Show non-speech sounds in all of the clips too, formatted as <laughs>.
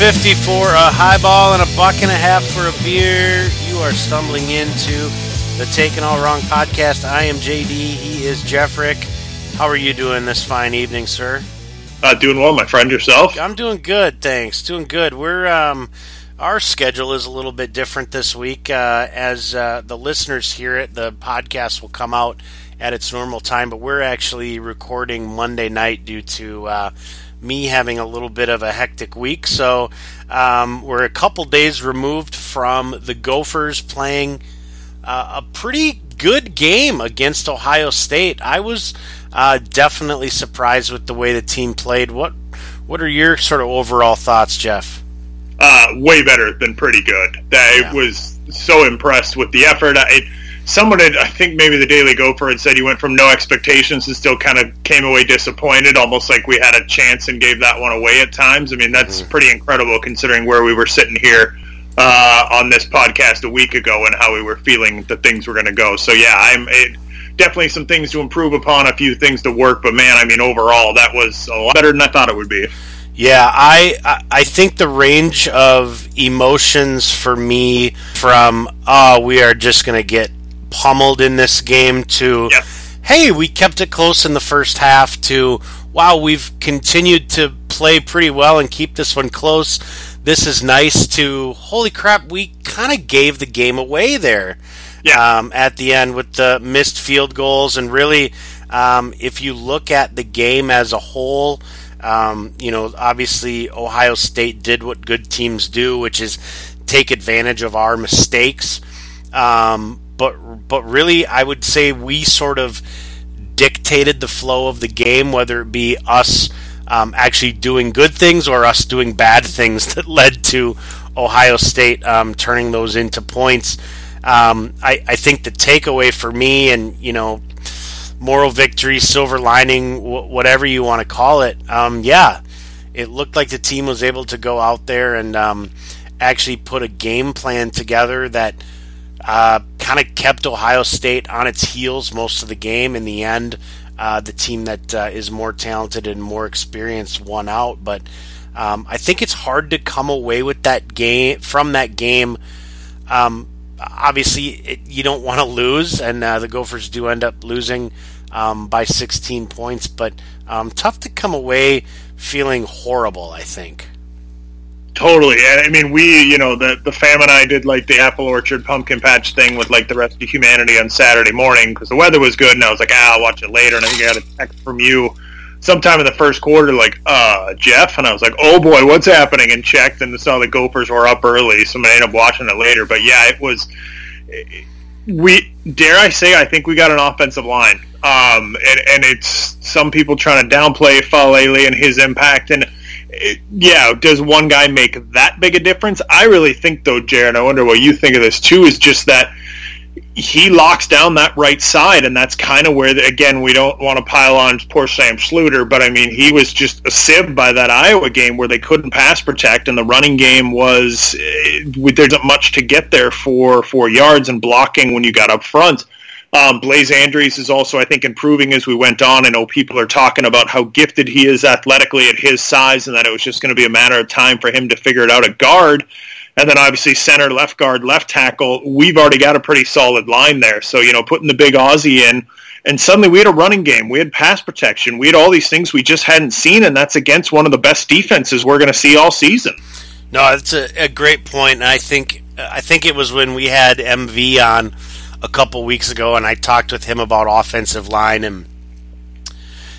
250 for a highball and a buck and a half for a beer. You are stumbling into the Taken All Wrong podcast. I am JD. He is Jeffrick. How are you doing this fine evening, sir? Uh, doing well, my friend. Yourself? I'm doing good, thanks. Doing good. We're um, our schedule is a little bit different this week. Uh, as uh, the listeners hear it, the podcast will come out at its normal time, but we're actually recording Monday night due to uh, me having a little bit of a hectic week. So um, we're a couple days removed from the Gophers playing uh, a pretty good game against Ohio State. I was uh, definitely surprised with the way the team played. What what are your sort of overall thoughts, Jeff? Uh, way better than pretty good. I yeah. was so impressed with the effort. I, someone had, I think maybe the Daily Gopher had said he went from no expectations and still kind of came away disappointed, almost like we had a chance and gave that one away at times. I mean, that's mm-hmm. pretty incredible considering where we were sitting here uh, on this podcast a week ago and how we were feeling that things were going to go. So yeah, I'm it, definitely some things to improve upon, a few things to work, but man, I mean, overall, that was a lot better than I thought it would be. Yeah, I I think the range of emotions for me from oh we are just going to get pummeled in this game to yep. hey, we kept it close in the first half to wow, we've continued to play pretty well and keep this one close. This is nice to holy crap, we kind of gave the game away there. Yeah. Um, at the end with the missed field goals and really um, if you look at the game as a whole, um, you know, obviously Ohio State did what good teams do, which is take advantage of our mistakes. Um, but but really, I would say we sort of dictated the flow of the game, whether it be us um, actually doing good things or us doing bad <laughs> things that led to Ohio State um, turning those into points. Um, I, I think the takeaway for me, and you know, moral victory, silver lining, whatever you want to call it, um, yeah, it looked like the team was able to go out there and um, actually put a game plan together that uh, kind of kept Ohio State on its heels most of the game. In the end, uh, the team that uh, is more talented and more experienced won out. But um, I think it's hard to come away with that game from that game. Um, obviously, it, you don't want to lose, and uh, the Gophers do end up losing um, by 16 points. But um, tough to come away feeling horrible. I think. Totally. I mean, we, you know, the the fam and I did like the apple orchard pumpkin patch thing with like the rest of humanity on Saturday morning because the weather was good, and I was like, ah, I'll watch it later. And I think I got a text from you sometime in the first quarter, like, uh, Jeff, and I was like, oh boy, what's happening? And checked and saw the Gophers were up early, so I ended up watching it later. But yeah, it was. We dare I say, I think we got an offensive line, um, and, and it's some people trying to downplay Faalele and his impact and yeah, does one guy make that big a difference? I really think, though, Jared, I wonder what you think of this too, is just that he locks down that right side, and that's kind of where, the, again, we don't want to pile on poor Sam Schlueter, but I mean, he was just a sieve by that Iowa game where they couldn't pass protect, and the running game was eh, there's not much to get there for for yards and blocking when you got up front. Um, Blaise Andries is also, I think, improving as we went on. I know people are talking about how gifted he is athletically at his size and that it was just going to be a matter of time for him to figure it out at guard. And then obviously center, left guard, left tackle. We've already got a pretty solid line there. So, you know, putting the big Aussie in, and suddenly we had a running game. We had pass protection. We had all these things we just hadn't seen, and that's against one of the best defenses we're going to see all season. No, that's a, a great point, point. I think I think it was when we had MV on a couple weeks ago, and I talked with him about offensive line, and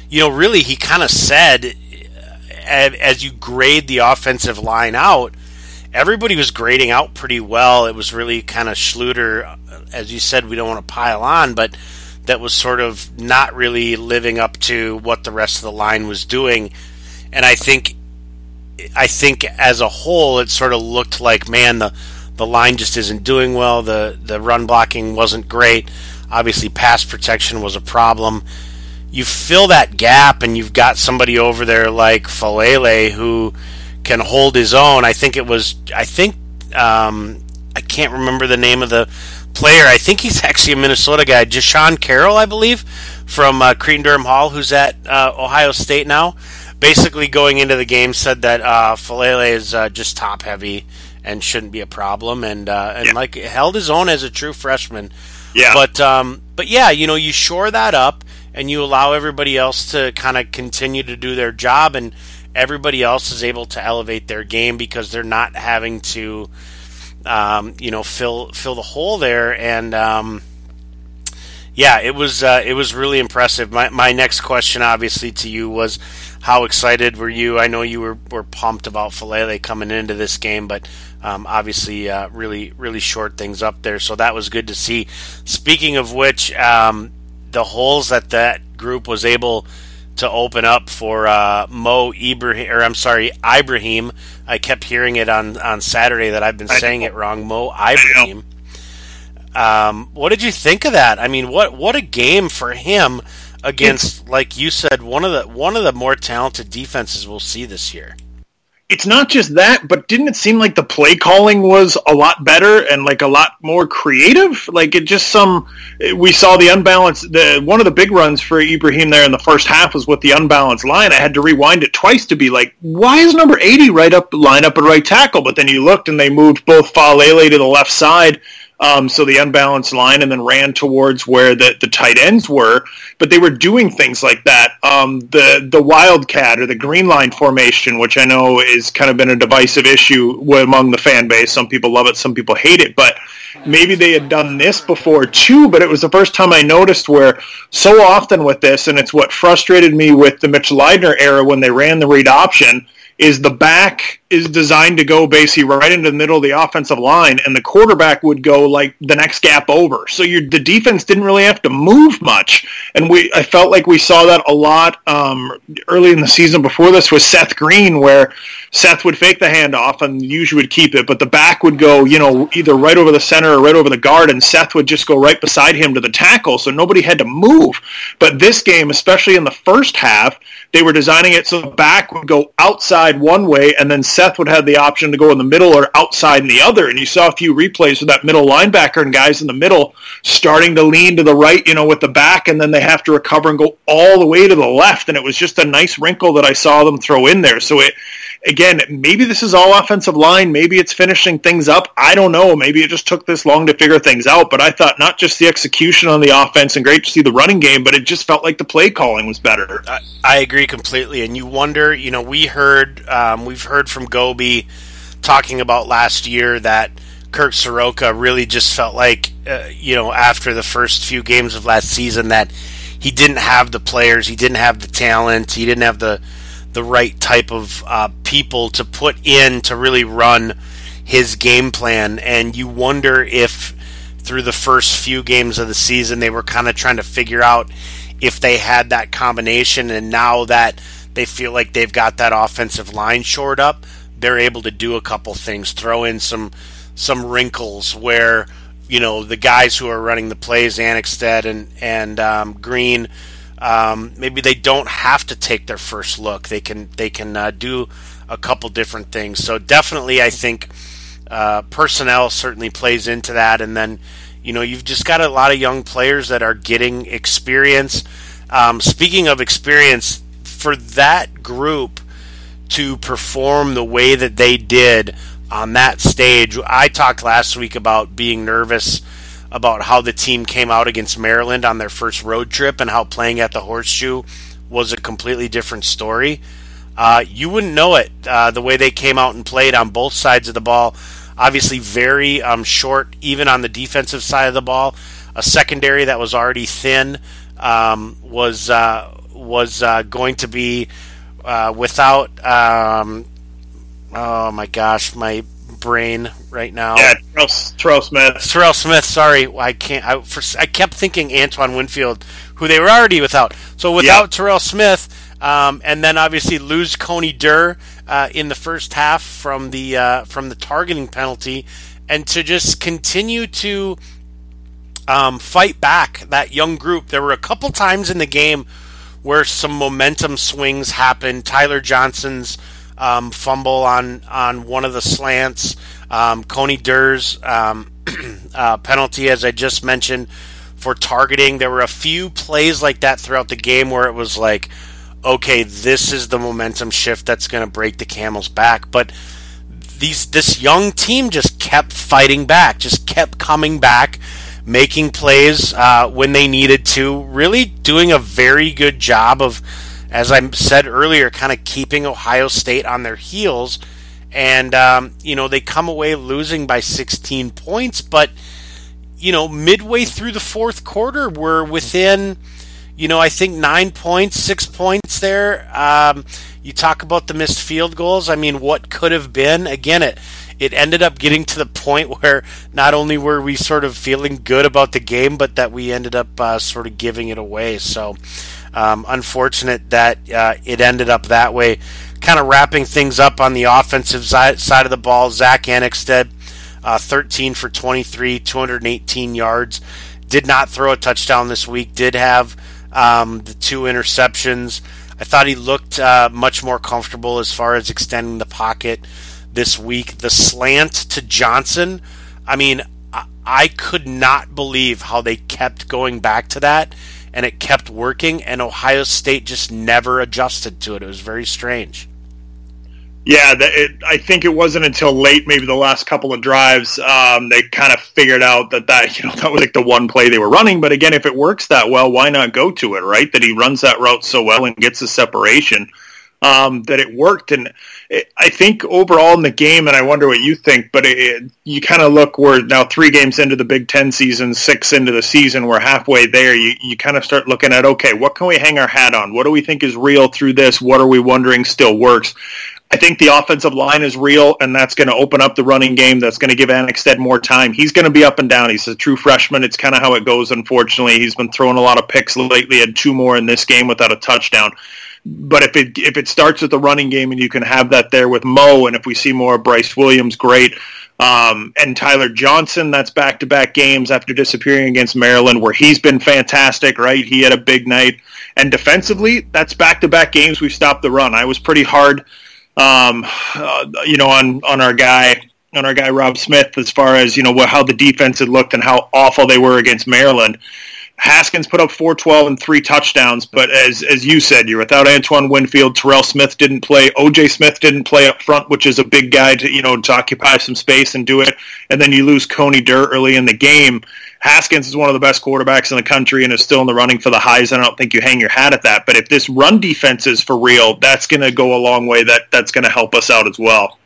you know, really, he kind of said as you grade the offensive line out, everybody was grading out pretty well. It was really kind of Schlueter, as you said, we don't want to pile on, but that was sort of not really living up to what the rest of the line was doing. And I think, I think as a whole, it sort of looked like, man, the the line just isn't doing well. The the run blocking wasn't great. Obviously, pass protection was a problem. You fill that gap, and you've got somebody over there like Faalele who can hold his own. I think it was. I think um, I can't remember the name of the player. I think he's <laughs> actually a Minnesota guy, Jashawn Carroll, I believe, from uh, Derham Hall, who's at uh, Ohio State now. basically going into the game said that uh, Faalele is uh, just top heavy and shouldn't be a problem, and uh, and yeah. like held his own as a true freshman. Yeah. But um, but yeah, you know, you shore that up and you allow everybody else to kind of continue to do their job, and everybody else is able to elevate their game because they're not having to, um, you know, fill fill the hole there. And um, yeah, it was uh, it was really impressive. My my next question, obviously, to you was how excited were you? I know you were, were pumped about Faalele coming into this game, but um, obviously uh, really really short things up there. So that was good to see. Speaking of which, um, the holes that that group was able to open up for uh, Mo Ibrahim, or I'm sorry, Ibrahim. I kept hearing it on, on Saturday that I've been saying it wrong. Mo Ibrahim. Um, what did you think of that? I mean, what what a game for him against, like you said, one of the one of the more talented defenses we'll see this year it's not just that, but didn't it seem like the play calling was a lot better and like a lot more creative? Like it just some we saw the unbalanced the one of the big runs for Ibrahim there in the first half was with the unbalanced line. I had to rewind it twice to be like, why is number eighty right up line up at right tackle? But then you looked and they moved both Faalele to the left side um, so the unbalanced line, and then ran towards where the, the tight ends were. But they were doing things like that. Um, the the wildcat or the green line formation, which I know is kind of been a divisive issue among the fan base. Some people love it, some people hate it. But maybe they had done this before too. But it was the first time I noticed where so often with this, and it's what frustrated me with the Mitch Leidner era when they ran the read option is the back is designed to go basically right into the middle of the offensive line, and the quarterback would go like the next gap over. So the defense didn't really have to move much, and we I felt like we saw that a lot um, early in the season before this with Seth Green, where Seth would fake the handoff and usually would keep it, but the back would go you know either right over the center or right over the guard, and Seth would just go right beside him to the tackle, so nobody had to move. But this game, especially in the first half, they were designing it so the back would go outside one way, and then Seth would have the option to go in the middle or outside in the other. And you saw a few replays with that middle linebacker and guys in the middle starting to lean to the right, you know, with the back, and then they have to recover and go all the way to the left. And it was just a nice wrinkle that I saw them throw in there. So it again, maybe this is all offensive line. Maybe it's finishing things up. I don't know. Maybe it just took this long to figure things out. But I thought not just the execution on the offense and great to see the running game, but it just felt like the play calling was better. I, I agree completely. And you wonder, you know, we heard, um, we've heard from Goby talking about last year that Kirk Ciarrocca really just felt like, uh, you know, after the first few games of last season that he didn't have the players, he didn't have the talent, he didn't have the the right type of uh, people to put in to really run his game plan. And you wonder if through the first few games of the season they were kind of trying to figure out if they had that combination. And now that they feel like they've got that offensive line shored up, they're able to do a couple things, throw in some some wrinkles where you know the guys who are running the plays, Annexstad and and um, Green um, maybe they don't have to take their first look. They can they can uh, do a couple different things. So definitely, I think uh, personnel certainly plays into that. And then you know you've just got a lot of young players that are getting experience. Um, speaking of experience, for that group to perform the way that they did on that stage, I talked last week about being nervous about how the team came out against Maryland on their first road trip and how playing at the Horseshoe was a completely different story. Uh, you wouldn't know it uh, the way they came out and played on both sides of the ball. Obviously, very um, short, even on the defensive side of the ball. A secondary that was already thin um, was uh, was uh, going to be uh, without. Um, oh my gosh, my brain right now. Yeah, Terrell, Terrell Smith. Terrell Smith. Sorry, I can't. I, for, I kept thinking Antoine Winfield, who they were already without. So without yep. Terrell Smith, um, and then obviously lose Coney Durr uh, in the first half from the uh, from the targeting penalty, and to just continue to um, fight back that young group. There were a couple times in the game where some momentum swings happened. Tyler Johnson's um, fumble on on one of the slants. Um, Coney Durr's um, <clears throat> uh, penalty, as I just mentioned, for targeting. There were a few plays like that throughout the game where it was like, okay, this is the momentum shift that's going to break the camel's back. But these this young team just kept fighting back, just kept coming back, making plays uh, when they needed to, really doing a very good job of, as I said earlier, kind of keeping Ohio State on their heels. And um, you know they come away losing by 16 points, but you know midway through the fourth quarter, we're within you know, I think nine points, six points there. Um, you talk about the missed field goals. I mean, what could have been? Again, it it ended up getting to the point <laughs> where not only were we sort of feeling good about the game, but that we ended up uh, sort of giving it away. So, um, unfortunate that uh, it ended up that way. Kind of wrapping things up on the offensive side of the ball, Zach Annexstad, uh, 13 for 23, 218 yards. Did not throw a touchdown this week. Did have um, the two interceptions. I thought he looked uh, much more comfortable as far as extending the pocket this week. The slant to Johnson, I mean, I could not believe how they kept going back to that and it kept working, and Ohio State just never adjusted to it. It was very strange. Yeah, it, I think it wasn't until late, maybe the last couple of drives, um, they kind of figured out that that <laughs> you know that was like the one play they were running. But again, if it works that well, why not go to it? Right? That he runs that route so well and gets the separation. Um, that it worked, and I think overall in the game, and I wonder what you think, but it, you kind of look we're now three games into the Big Ten season, six into the season, we're halfway there. You you kind of start looking at okay, what can we hang our hat on? What do we think is real through this? What are we wondering still works? I think the offensive line is real, and that's going to open up the running game. That's going to give Annexstad more time. He's going to be up and down. He's a true freshman. It's kind of how it goes, unfortunately. He's been throwing a lot of picks lately, had two more in this game without a touchdown. But if it if it starts with the running game and you can have that there with Mo, and if we see more of Bryce Williams, great. Um, and Tyler Johnson, that's back to back games after disappearing against Maryland, where he's been fantastic, right? He had a big night. And defensively, that's back to back games we've stopped the run. I was pretty hard um, uh, you know, on on our guy on our guy Robb Smith as far as you know what, how the defense had looked and how awful they were against Maryland. Haskins put up 412 and three touchdowns, but as as you said, you're without Antoine Winfield. Terrell Smith didn't play. OJ Smith didn't play up front, which is a big guy to you know to occupy some space and do it. And then you lose Coney Durr early in the game. Haskins is one of the best quarterbacks in the country and is still in the running for the highs. I don't think you hang your hat at that. But if this run defense is for real, that's going to go a long way. That that's going to help us out as well.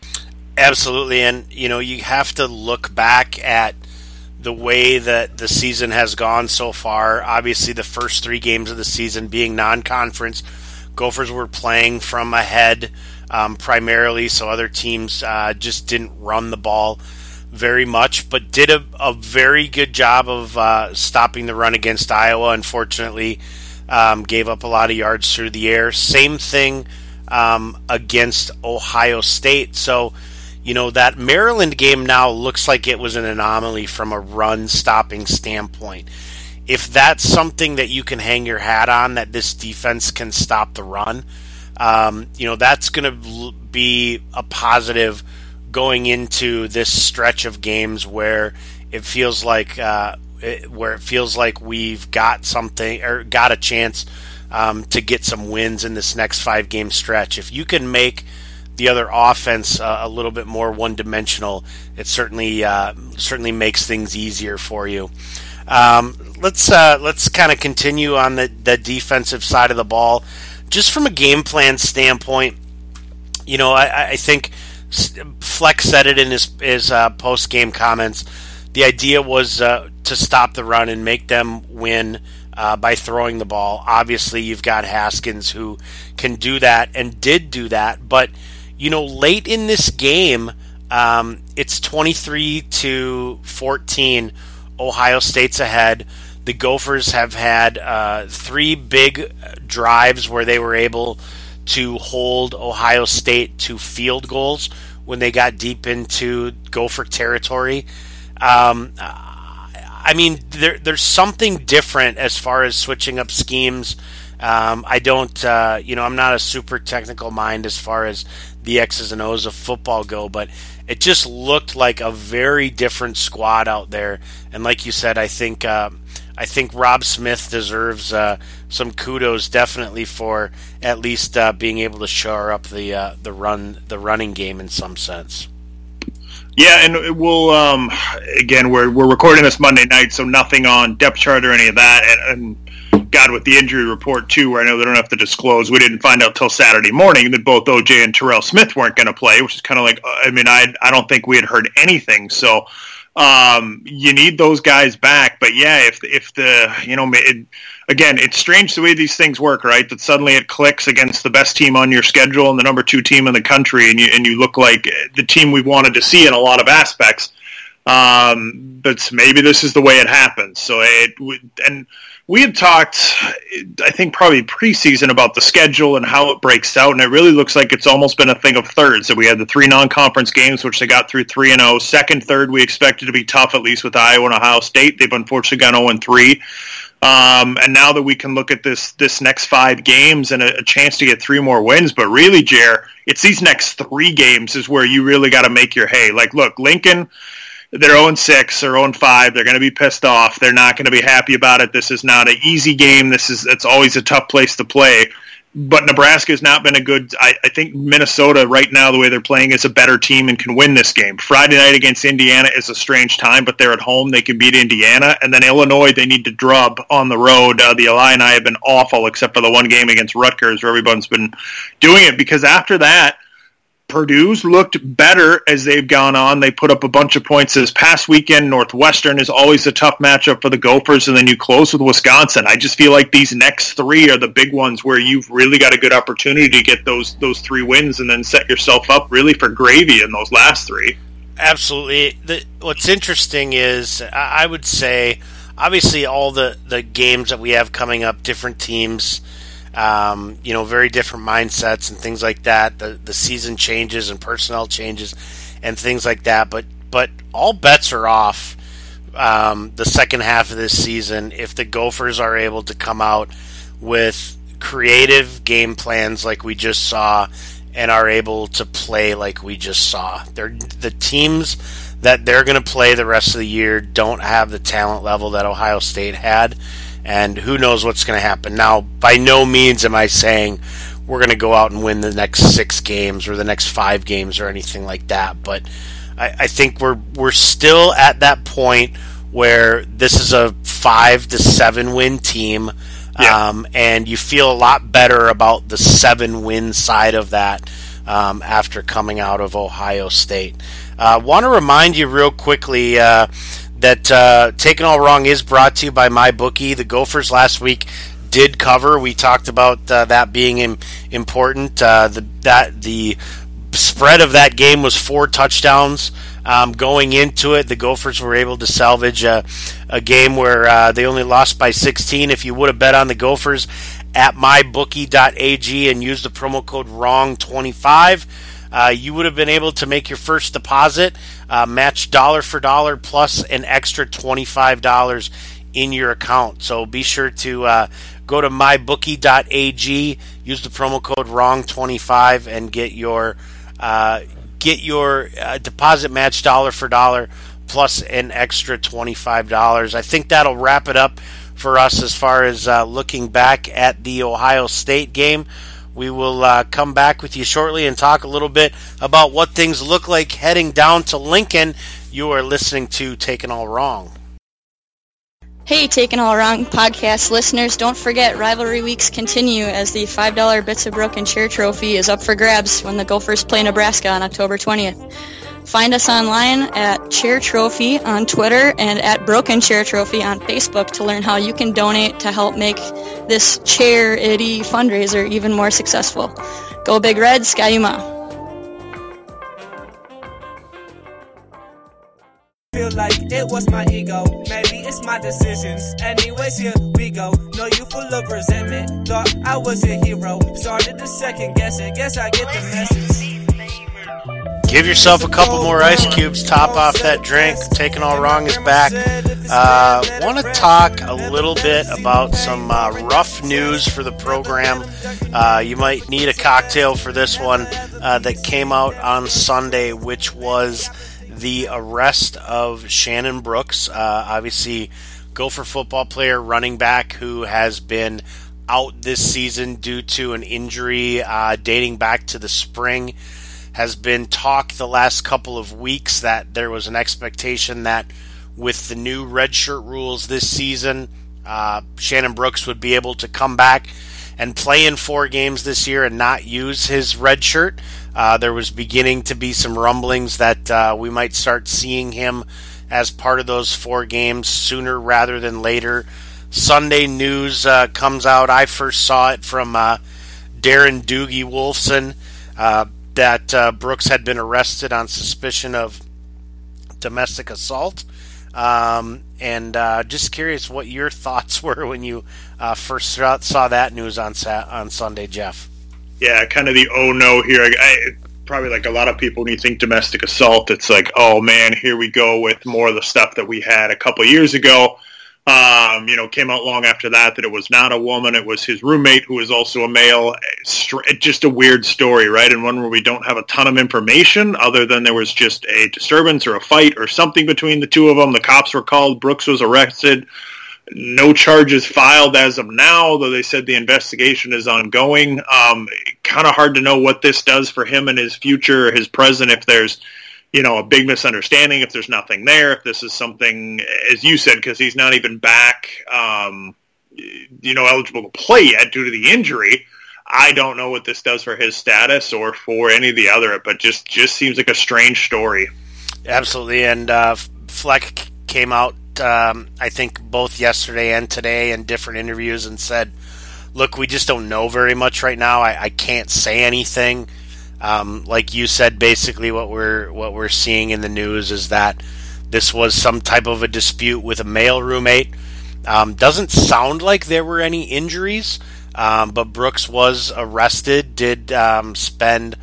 Absolutely, and you know you have to look back at the way that the season has gone so far. Obviously, the first three games of the season being non-conference, Gophers were playing from ahead um, primarily, so other teams uh, just didn't run the ball very much, but did a, a very good job of uh, stopping the run against Iowa. Unfortunately, um, gave up a lot of yards through the air. Same thing um, against Ohio State. So, you know, that Maryland game now looks like it was an anomaly from a run stopping standpoint. If that's something that you can hang your hat on, that this defense can stop the run, um, you know, that's going to be a positive going into this stretch of games where it feels like uh, it, where it feels like we've got something or got a chance um, to get some wins in this next five game stretch. If you can make the other offense uh, a little bit more one dimensional, it certainly uh, certainly makes things easier for you. Um, let's uh, let's kind of continue on the, the defensive side of the ball. Just from a game plan standpoint, you know, I, I think Fleck said it in his his uh, post game comments. The idea was uh, to stop the run and make them win uh, by throwing the ball. Obviously, you've got Haskins who can do that and did do that. But you know, late in this game, um, it's twenty three to fourteen. Ohio State's ahead. The Gophers have had uh, three big drives where they were able to hold Ohio State to field goals when they got deep into Gopher territory. Um, I mean, there, there's something different as far as switching up schemes. Um, I don't, uh, you know, I'm not a super technical mind as far as the X's and O's of football go, but it just looked like a very different squad out there. And like you said, I think uh, I think Robb Smith deserves uh, some kudos, definitely for at least uh, being able to shore up the uh, the run the running game in some sense. Yeah, and we'll um, again we're we're recording this Monday night, so nothing on depth chart or any of that, and, and God with the injury report too, where I know they don't have to disclose. We didn't find out till Saturday morning that both OJ and Terrell Smith weren't going to play, which is kind of like I mean I I don't think we had heard anything, so um, you need those guys back. But yeah, if if the you know it, again, it's strange the way these things work, right? That suddenly it clicks against the best team on your schedule and the number two team in the country, and you and you look like the team we wanted to see in a lot of aspects. Um, but maybe this is the way it happens. So it and we had talked, I think probably preseason about the schedule and how it breaks out, and it really looks like it's almost been a thing of thirds. So we had the three non-conference games, which they got through three and zero. Oh. Second, third, we expected to be tough, at least with Iowa and Ohio State. They've unfortunately gone zero and three. Um, and now that we can look at this this next five games and a, a chance to get three more wins, but really, Jer, it's these next three games is where you really got to make your hay. Like, look, Lincoln they're 0 6 or 0 5. They're going to be pissed off. They're not going to be happy about it. This is not an easy game. This is it's always a tough place to play. But Nebraska has not been a good. I, I think Minnesota right now, the way they're playing, is a better team and can win this game. Friday night against Indiana is a strange time, but they're at home. They can beat Indiana, and then Illinois they need to drub on the road. Uh, the Illini have been awful, except for the one game against Rutgers, where everyone's been doing it. Because after that, Purdue's looked better as they've gone on. They put up a bunch of points this past weekend. Northwestern is always a tough matchup for the Gophers, and then you close with Wisconsin. I just feel like these next three are the big ones where you've really got a good opportunity to get those those three wins and then set yourself up really for gravy in those last three. Absolutely. The, what's interesting is I would say obviously all the the games that we have coming up, different teams um, you know, very different mindsets and things like that. The the season changes and personnel changes and things like that. But but all bets are off. Um, the second half of this season, if the Gophers are able to come out with creative game plans like we just saw and are able to play like we just saw. They're the teams that they're going to play the rest of the year don't have the talent level that Ohio State had and who knows what's going to happen. Now, by no means am I saying we're going to go out and win the next six games or the next five games or anything like that, but I, I think we're we're still at that point where this is a five to seven win team. Yeah. Um, and you feel a lot better about the seven win side of that um, after coming out of Ohio State. I uh, want to remind you real quickly uh, that uh, Taken All Wrong is brought to you by my bookie. The Gophers last week did cover. We talked about uh, that being Im- important. Uh, the that the spread of that game was four touchdowns. Um, going into it, the Gophers were able to salvage a, a game where uh, they only lost by 16. If you would have bet on the Gophers at mybookie.ag and used the promo code WRONG25, uh, you would have been able to make your first deposit, uh, match dollar for dollar, plus an extra $25 in your account. So be sure to uh, go to mybookie.ag, use the promo code WRONG25, and get your uh, get your uh, deposit match dollar for dollar plus an extra $25. I think that'll wrap it up for us as far as uh, looking back at the Ohio State game. We will uh, come back with you shortly and talk a little bit about what things look like heading down to Lincoln. You are listening to Taken All Wrong. Hey, Taken All Wrong podcast listeners, don't forget rivalry weeks continue as the $5 Bits of Broken Chair Trophy is up for grabs when the Gophers play Nebraska on October 20th. Find us online at Chair Trophy on Twitter and at Broken Chair Trophy on Facebook to learn how you can donate to help make this chair itty fundraiser even more successful. Go Big Red, Ski-U-Mah. Feel like it was my ego, maybe it's my decisions. Anyways, here we go. Know you full of resentment. Thought I was a hero. Started to second guess it. Guess I get the message. Give yourself a couple more ice cubes, top off that drink. Taken All Wrong is back. Uh, Want to talk a little bit about some uh, rough news for the program. Uh, you might need a cocktail for this one uh, that came out on Sunday, which was the arrest of Shannon Brooks. Uh, obviously, Gopher football player, running back who has been out this season due to an injury uh, dating back to the spring. Has been talk the last couple of weeks that there was an expectation that with the new redshirt rules this season, uh, Shannon Brooks would be able to come back and play in four games this year and not use his red shirt. Uh, there was beginning to be some rumblings that uh, we might start seeing him as part of those four games sooner rather than later. Sunday news uh, comes out. I first saw it from uh, Darren Doogie Wolfson uh, that uh, Brooks had been arrested on suspicion of domestic assault. Um, and uh, just curious what your <laughs> thoughts were when you uh, first saw that news on on Sunday, Jeff. Yeah, kind of the oh no here. I, I, probably like a lot of people when you think domestic assault, it's like oh man, here we go with more of the stuff that we had a couple years ago. Um, you know, came out long after that that it was not a woman; it was his roommate who was also a male. just a weird story, right? And one where we don't have a ton of information other than there was just a disturbance or a fight or something between the two of them. The cops were called. Brooks was arrested. No charges filed as of now, though they said the investigation is ongoing. Um, kind of hard to know what this does for him and his future, his present, if there's you know, a big misunderstanding if there's nothing there, if this is something, as you said, because he's not even back, um, you know, eligible to play yet due to the injury. I don't know what this does for his status or for any of the other, but just just seems like a strange story. Absolutely, and uh, Fleck came out, um, I think, both yesterday and today in different interviews and said, "Look, we just don't know very much right now. I, I can't say anything." Um, like you said, basically what we're what we're seeing in the news is that this was some type of a dispute with a male roommate. Um, doesn't sound like there were any injuries, um, but Brooks was arrested. Did um, spend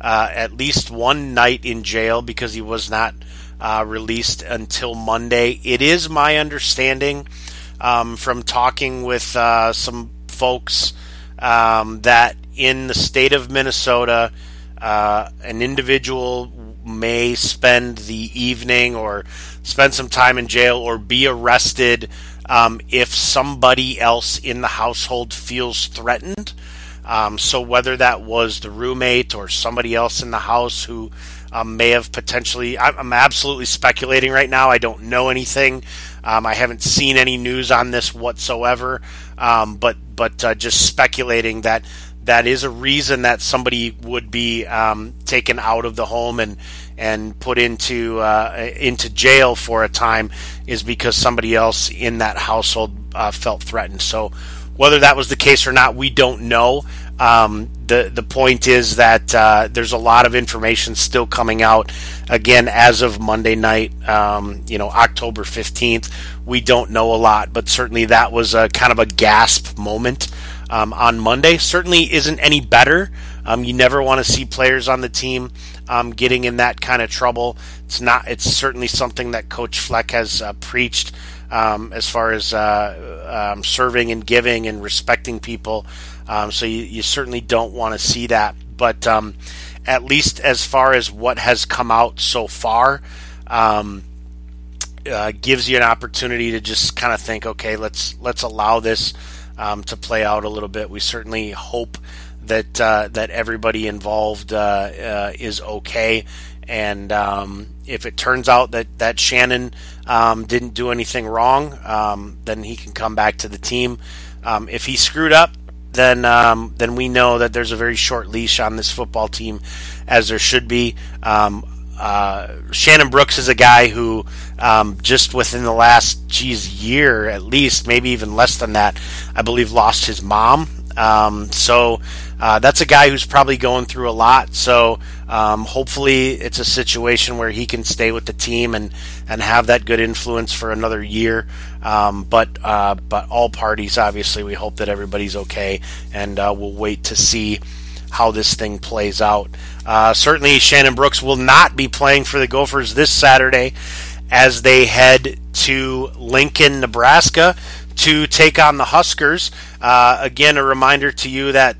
uh, at least one night in jail because he was not uh, released until Monday. It is my understanding um, from talking with uh, some folks um, that in the state of Minnesota uh, an individual may spend the evening or spend some time in jail or be arrested um, if somebody else in the household feels threatened. Um, so whether that was the roommate or somebody else in the house who um, may have potentially, I'm absolutely speculating right now. I don't know anything. Um, I haven't seen any news on this whatsoever. Um, but but uh, just speculating that that is a reason that somebody would be um, taken out of the home and and put into uh, into jail for a time is because somebody else in that household uh, felt threatened. So whether that was the case or not, we don't know. Um, the the point is that uh, there's a lot of information still coming out. Again, as of Monday night, um, you know, October 15th, we don't know a lot, but certainly that was a kind of a gasp moment um, on Monday. Certainly isn't any better. Um, you never want to see players on the team um, getting in that kind of trouble. It's not. It's certainly something that Coach Fleck has uh, preached um, as far as uh, um, serving and giving and respecting people. Um, so you, you, certainly don't want to see that. But at least as far as what has come out so far. Uh, gives you an opportunity to just kind of think, okay, let's let's allow this um, to play out a little bit. We certainly hope that uh, that everybody involved uh, uh, is okay. And um, if it turns out that that Shannon um, didn't do anything wrong, um, then he can come back to the team. Um, if he screwed up, then um, then we know that there's a very short leash on this football team, as there should be. Um, uh, Shannon Brooks is a guy who um, just within the last geez year at least, maybe even less than that, I believe lost his mom. Um, so uh, that's a guy who's probably going through a lot. So um, hopefully it's a situation where he can stay with the team and, and have that good influence for another year. Um, but uh, but all parties obviously we hope that everybody's okay, and uh, we'll wait to see how this thing plays out. Uh, certainly, Shannon Brooks will not be playing for the Gophers this Saturday as they head to Lincoln, Nebraska to take on the Huskers. Uh, again, a reminder to you that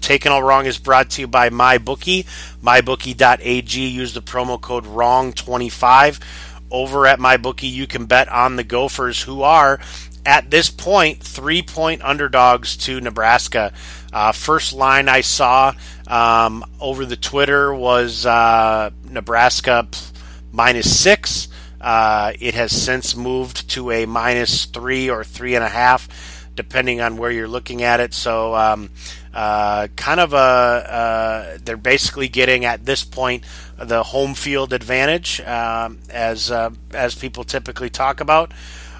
Taken All Wrong is brought to you by MyBookie, mybookie.ag. Use the promo code WRONG25 over at my bookie, you can bet on the Gophers, who are at this point three point underdogs to Nebraska. Uh, first line I saw um, over the Twitter was uh, Nebraska minus six. Uh, it has since moved to a minus three or three and a half, depending on where you're looking at it. So, um, uh, kind of a uh, they're basically getting at this point the home field advantage, um, as uh, as people typically talk about.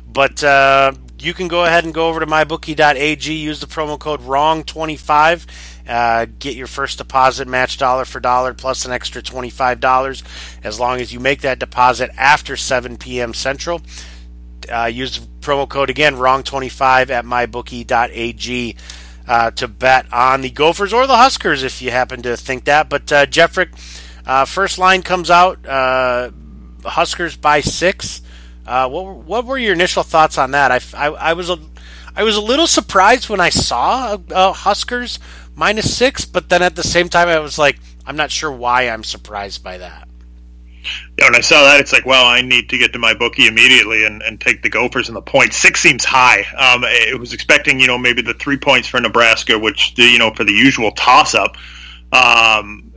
But uh, you can go ahead and go over to mybookie.ag, use the promo code WRONG25, uh, get your first deposit match dollar for dollar plus an extra $25 as long as you make that deposit after 7 p.m. Central. Uh, use promo code again, WRONG25 at mybookie.ag. Uh, to bet on the Gophers or the Huskers if you happen to think that. But uh, Jeffrick, uh, first line comes out, uh, Huskers by six. What what were your initial thoughts on that? I, I, I, was a I was a little surprised when I saw Huskers minus six, but then at the same time I was like, I'm not sure why I'm surprised by that. Yeah, when I saw that, it's like, well, I need to get to my bookie immediately and, and take the Gophers and the point. Six seems high. Um, I was expecting, you know, maybe the three points for Nebraska, which, you know, for the usual toss up. Um,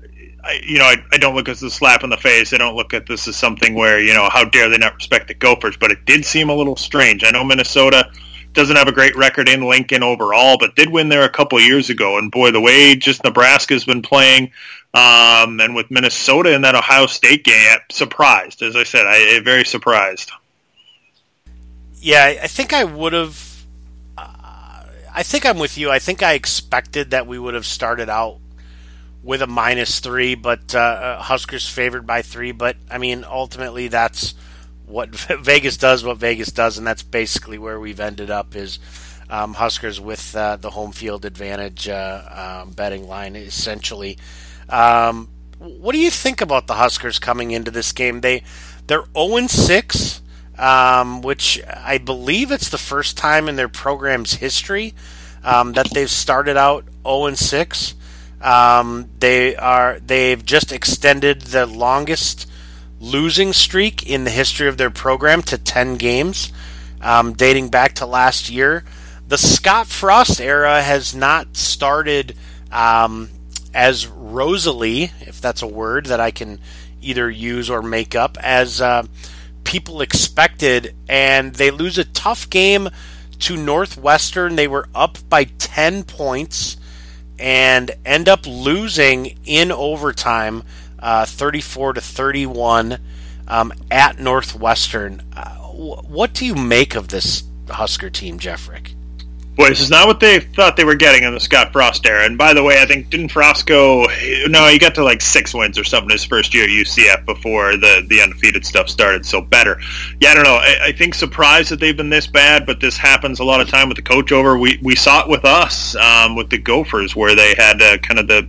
I, you know, I, I don't look at this as a slap in the face. I don't look at this as something where, you know, how dare they not respect the Gophers, but it did seem a little strange. I know Minnesota doesn't have a great record in Lincoln overall, but did win there a couple years ago. And boy, the way just Nebraska's been playing, um, and with Minnesota in that Ohio State game, surprised. As I said, I, I very surprised. Yeah, I think I would have. Uh, I think I'm with you. I think I expected that we would have started out with a minus three, but uh, uh, Huskers favored by three. But I mean, ultimately, that's what <laughs> Vegas does. What Vegas does, and that's basically where we've ended up. Is um, Huskers with uh, the home field advantage uh, um, betting line, essentially. Um, what do you think about the Huskers coming into this game? They they're zero oh six, um, which I believe it's the first time in their program's history um, that they've started out zero oh six. Um, they are they've just extended the longest losing streak in the history of their program to ten games, um, dating back to last year. The Scott Frost era has not started um, as rosily, if that's a word that I can either use or make up, as uh, people expected, and they lose a tough game to Northwestern. They were up by ten points and end up losing in overtime, uh, 34 to 31 um, at Northwestern. Uh, what do you make of this Husker team, Jeffrick? Boy, this is not what they thought they were getting in the Scott Frost era. And by the way, I think didn't Frost go? No, he got to like six wins or something his first year at UCF before the the undefeated stuff started. So better. Yeah, I don't know. I, I think surprised that they've been this bad, but this happens a lot of time with the coach over. We we saw it with us um, with the Gophers where they had uh, kind of the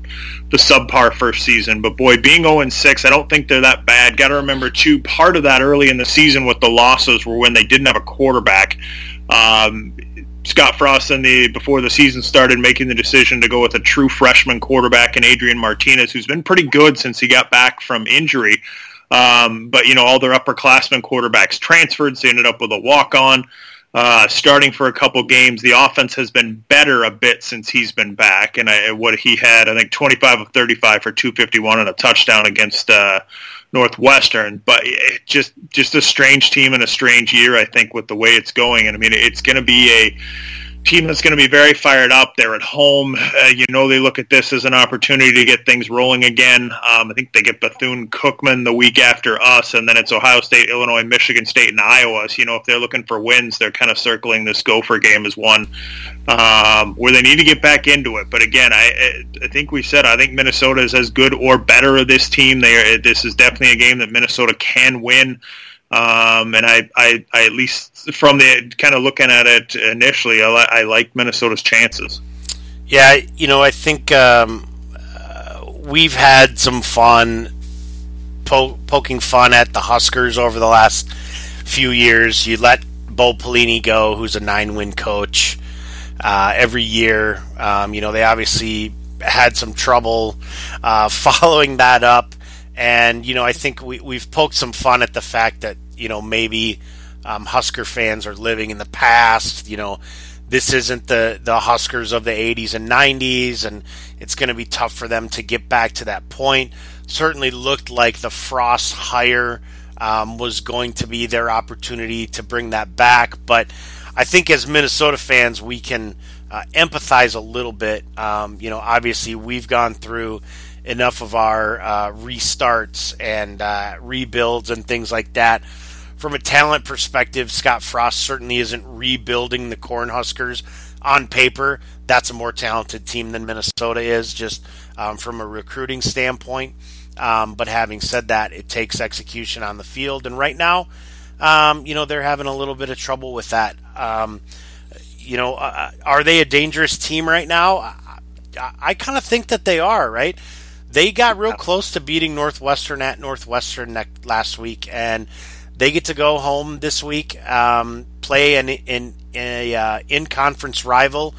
the subpar first season. But boy, being 0 6, I don't think they're that bad. Got to remember too, part of that early in the season with the losses were when they didn't have a quarterback. Um, Scott Frost and the before the season started making the decision to go with a true freshman quarterback in Adrian Martinez, who's been pretty good since he got back from injury. Um, but you know, all their upperclassmen quarterbacks transferred. So they ended up with a walk on. Uh, starting for a couple games, the offense has been better a bit since he's been back, and I, what he had, I think, 25 of 35 for 251 and a touchdown against uh, Northwestern, but it just just a strange team and a strange year. I think with the way it's going, and I mean it's going to be a team that's going to be very fired up. They're at home. Uh, you know, they look at this as an opportunity to get things rolling again. Um, I think they get Bethune Cookman the week after us, and then it's Ohio State, Illinois, Michigan State, and Iowa. So, you know, if they're looking for wins, they're kind of circling this Gopher game as one um, where they need to get back into it. But again, I, I think we said I think Minnesota is as good or better of this team. They are, this is definitely a game that Minnesota can win. Um, and I, I, I, at least from the kind of looking at it initially, I, li- I like Minnesota's chances. Yeah, you know, I think um, uh, we've had some fun po- poking fun at the Huskers over the last few years. You let Bo Pelini go, who's a nine-win coach, uh, every year. Um, you know, they obviously had some trouble uh, <laughs> following that up and you know, I think we we've poked some fun at the fact that you know maybe um, Husker fans are living in the past. You know, this isn't the the Huskers of the 80s and 90s, and it's going to be tough for them to get back to that point. Certainly looked like the Frost hire um, was going to be their opportunity to bring that back, but I think as Minnesota fans, we can uh, empathize a little bit. Um, you know, obviously we've gone through enough of our uh, restarts and uh, rebuilds and things like that from a talent perspective, Scott Frost certainly isn't rebuilding the Cornhuskers. On paper, that's a more talented team than Minnesota is, just um, from a recruiting standpoint. Um, but having said that, it takes execution on the field, and right now, um, you know, they're having a little bit of trouble with that. Um, you know, uh, uh are they a dangerous team right now? I, I kind of think that they are. Right? They got real close to beating Northwestern at Northwestern last week, and they get to go home this week, um, play an in, a uh, in conference rival,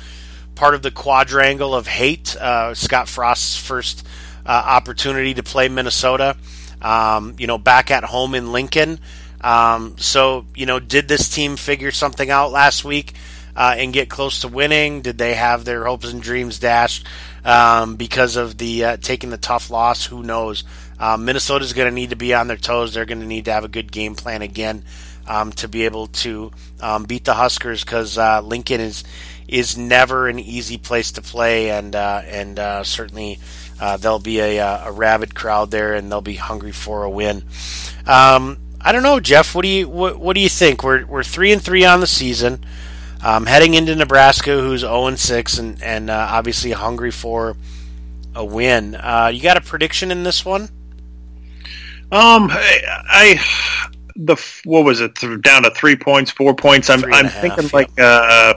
part of the quadrangle of hate. Uh, Scott Frost's first uh, opportunity to play Minnesota. Um, you know, back at home in Lincoln. Um, so, you know, did this team figure something out last week uh, and get close to winning? Did they have their hopes and dreams dashed um, because of the uh, taking the tough loss? Who knows? Um, Minnesota's going to need to be on their toes. They're going to need to have a good game plan again um, to be able to um, beat the Huskers because uh, Lincoln is is never an easy place to play, and uh, and uh, certainly uh, there'll be a, uh, a, rabid crowd there, and they'll be hungry for a win. Um, I don't know, Jeff. What do you what, what, do you think? We're we're three and three on the season, um, heading into Nebraska, who's zero oh and six, and and uh, obviously hungry for a win. you got a prediction in this one? Um, I, I the what was it down to three points, four points. I'm I'm thinking half, like uh,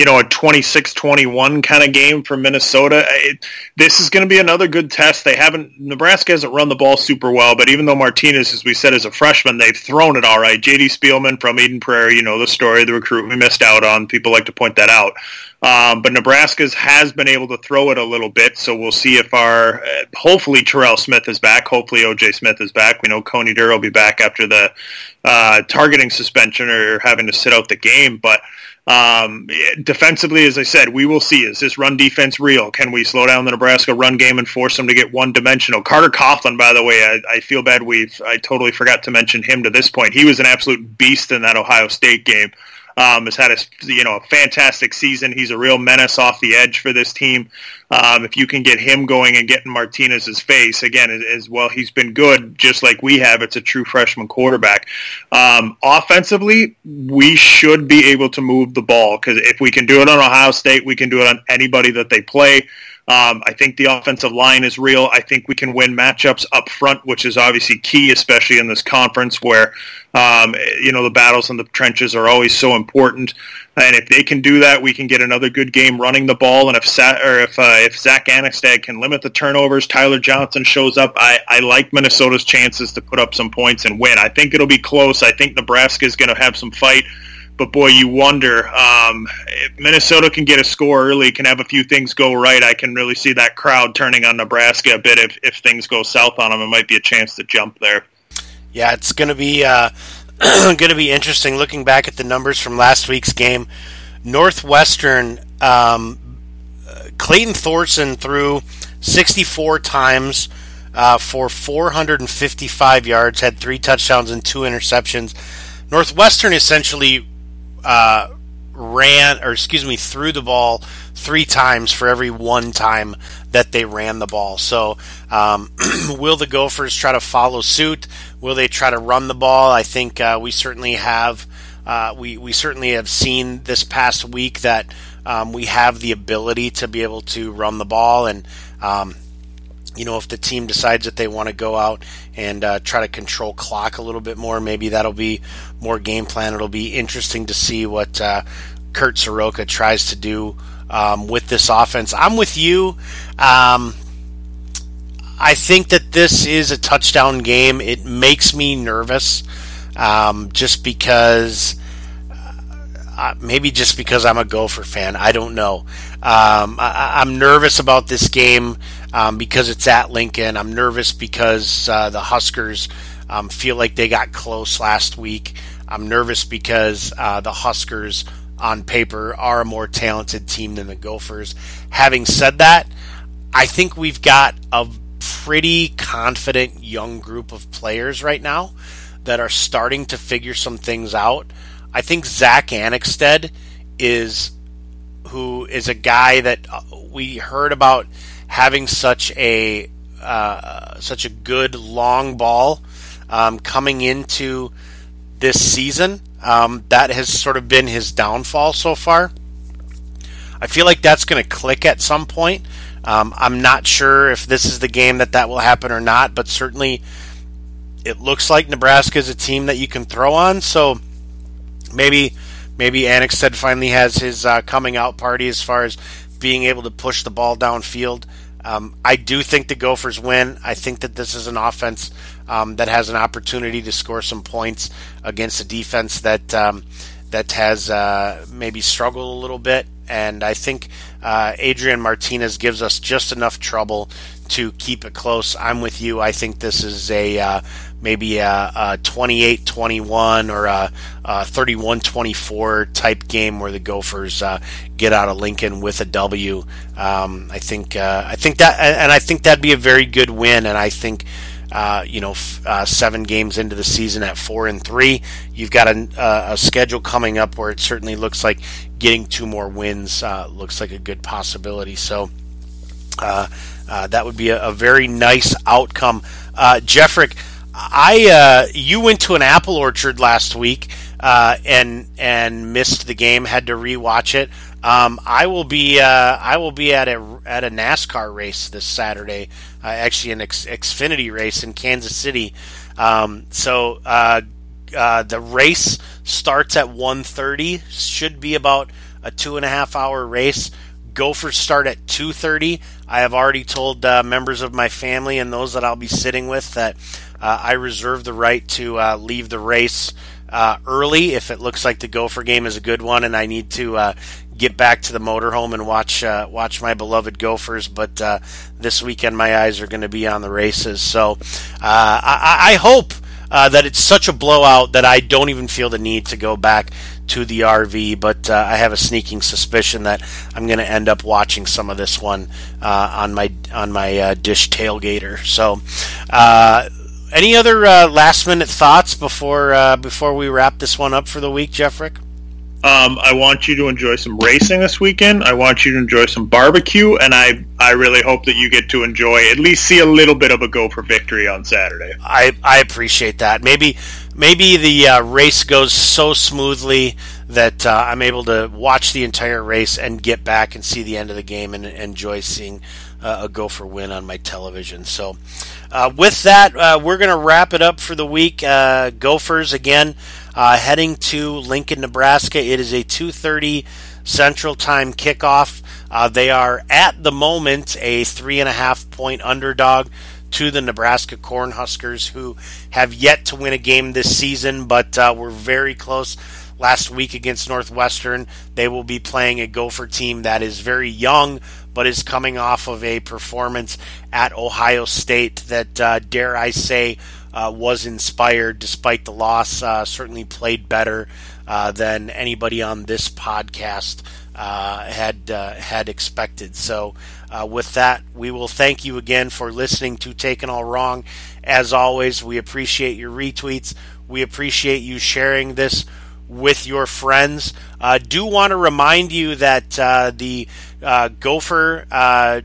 you know a 26-21 kind of game for Minnesota. It, this is going to be another good test. They haven't Nebraska hasn't run the ball super well, but even though Martinez, as we said, is a freshman, they've thrown it all right. J.D. Spielman from Eden Prairie, you know the story, the recruit we missed out on. People like to point that out. Um, but Nebraska's has been able to throw it a little bit, so we'll see if our uh, hopefully Terell Smith is back. Hopefully OJ Smith is back. We know Coney Durr will be back after the uh, targeting suspension or having to sit out the game. But um, defensively, as I said, we will see. Is this run defense real? Can we slow down the Nebraska run game and force them to get one dimensional? Carter Coughlin, by the way, I, I feel bad. We've I totally forgot to mention him to this point. He was an absolute beast in that Ohio State game. Um, has had a you know a fantastic season. He's a real menace off the edge for this team. Um, if you can get him going and getting Martinez's face again, as well, he's been good just like we have. It's a true freshman quarterback. Um, offensively, we should be able to move the ball because if we can do it on Ohio State, we can do it on anybody that they play. Um, I think the offensive line is real. I think we can win matchups up front, which is obviously key, especially in this conference where um, you know the battles in the trenches are always so important. And if they can do that, we can get another good game running the ball. And if Sa- or if uh, if Zack Annexstad can limit the turnovers, Tyler Johnson shows up. I, I like Minnesota's chances to put up some points and win. I think it'll be close. I think Nebraska is going to have some fight but boy, you wonder um, if Minnesota can get a score early, can have a few things go right. I can really see that crowd turning on Nebraska a bit if, if things go south on them. It might be a chance to jump there. Yeah, it's going to be uh, <clears throat> going to be interesting looking back at the numbers from last week's game. Northwestern, um, Clayton Thorson threw 64 times uh, for 455 yards, had three touchdowns and two interceptions. Northwestern essentially uh, ran, or excuse me, threw the ball three times for every one time that they ran the ball. So, um, <clears throat> will the Gophers try to follow suit? Will they try to run the ball? I think uh, we certainly have. Uh, we we certainly have seen this past week that um, we have the ability to be able to run the ball, and um, you know, if the team decides that they want to go out and uh, try to control clock a little bit more, maybe that'll be more game plan. It'll be interesting to see what uh, Kirk Ciarrocca tries to do um, with this offense. I'm with you. Um, I think that this is a touchdown game. It makes me nervous um, just because. Uh, maybe just because I'm a Gopher fan. I don't know. Um, I, am nervous about this game um, because it's at Lincoln. I'm nervous because uh, the Huskers um, feel like they got close last week. I'm nervous because uh, the Huskers, on paper, are a more talented team than the Gophers. Having said that, I think we've got a pretty confident young group of players right now that are starting to figure some things out. I think Zack Annexstad is who is a guy that uh, we heard about having such a uh, such a good long ball um, coming into this season. Um, that has sort of been his downfall so far. I feel like that's going to click at some point. Um, I'm not sure if this is the game that that will happen or not, but certainly it looks like Nebraska is a team that you can throw on. So maybe maybe Annexstad finally has his uh, coming out party as far as being able to push the ball downfield. Um, I do think the Gophers win. I think that this is an offense um, that has an opportunity to score some points against a defense that um, that has uh, maybe struggled a little bit. And I think uh, Adrian Martinez gives us just enough trouble to keep it close. I'm with you. I think this is a uh, maybe a, a 28-21 or a, a 31-24 type game where the Gophers uh, get out of Lincoln with a W. Um, I think uh, I think that and I think that'd be a very good win. And I think. Uh, you know, f- uh, seven games into the season at four and three, you've got a, a, schedule coming up where it certainly looks like getting two more wins uh, looks like a good possibility. So, uh, that would be a, very nice outcome. Jeffrick, I uh, you went to an apple orchard last week uh, and and missed the game. Had to rewatch it. Um, I will be uh, I will be at a at a NASCAR race this Saturday. Uh, actually, an X, Xfinity race in Kansas City. Um, so uh, uh, the race starts at 1.30. Should be about a two and a half hour race. Gophers start at 2:30. I have already told uh, members of my family and those that I'll be sitting with that I reserve the right to uh, leave the race uh, early if it looks like the Gopher game is a good one, and I need to uh, get back to the motorhome and watch uh, watch my beloved Gophers. But this weekend, my eyes are going to be on the races, so I, I, hope. that it's such a blowout that I don't even feel the need to go back to the RV, but uh, I have a sneaking suspicion that I'm going to end up watching some of this one uh, on my on my uh, dish tailgater. So, uh, any other uh, last minute thoughts before uh, before we wrap this one up for the week, Jeffrick? Um, I want you to enjoy some racing this weekend. I want you to enjoy some barbecue, and I I really hope that you get to enjoy at least see a little bit of a Gopher victory on Saturday. I I appreciate that. Maybe maybe the uh, race goes so smoothly that uh, I'm able to watch the entire race and get back and see the end of the game and, and enjoy seeing a Gopher win on my television. So, uh, with that, uh, we're going to wrap it up for the week. Uh, Gophers again uh, heading to Lincoln, Nebraska. It is a 2:30 Central Time kickoff. Uh, they are at the moment a three and a half point underdog to the Nebraska Cornhuskers, who have yet to win a game this season, but were very close last week against Northwestern. They will be playing a Gopher team that is very young, but is coming off of a performance at Ohio State that, uh, dare I say, uh, was inspired despite the loss. Uh, certainly played better uh, than anybody on this podcast uh, had uh, had expected. So, with that, we will thank you again for listening to Taken All Wrong. As always, we appreciate your retweets. We appreciate you sharing this with your friends. Uh, do want to remind you that uh, the uh, Gopher, uh,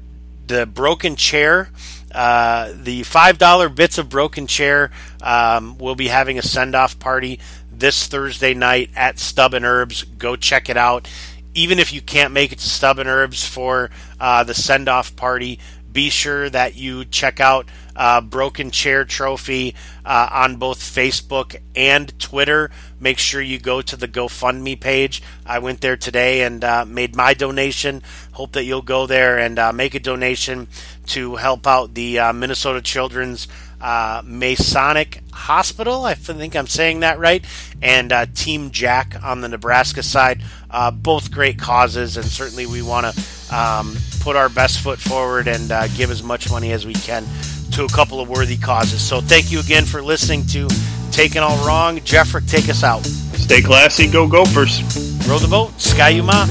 the broken chair, uh, the $5 bits of broken chair um, will be having a send off party this Thursday night at Stub and Herb's. Go check it out. Even if you can't make it to Stub and Herb's for uh, the send off party, be sure that you check out uh, Broken Chair Trophy uh, on both Facebook and Twitter. Make sure you go to the GoFundMe page. I went there today and uh, made my donation. Hope that you'll go there and uh, make a donation to help out the uh, Minnesota Children's uh, Masonic Hospital. I think I'm saying that right. And Team Jack on the Nebraska side. Both great causes, and certainly we want to um, put our best foot forward and give as much money as we can to a couple of worthy causes. So thank you again for listening to Taking All Wrong. Jeffrick, take us out. Stay classy, go Gophers. Row the boat, Ski-U-Mah.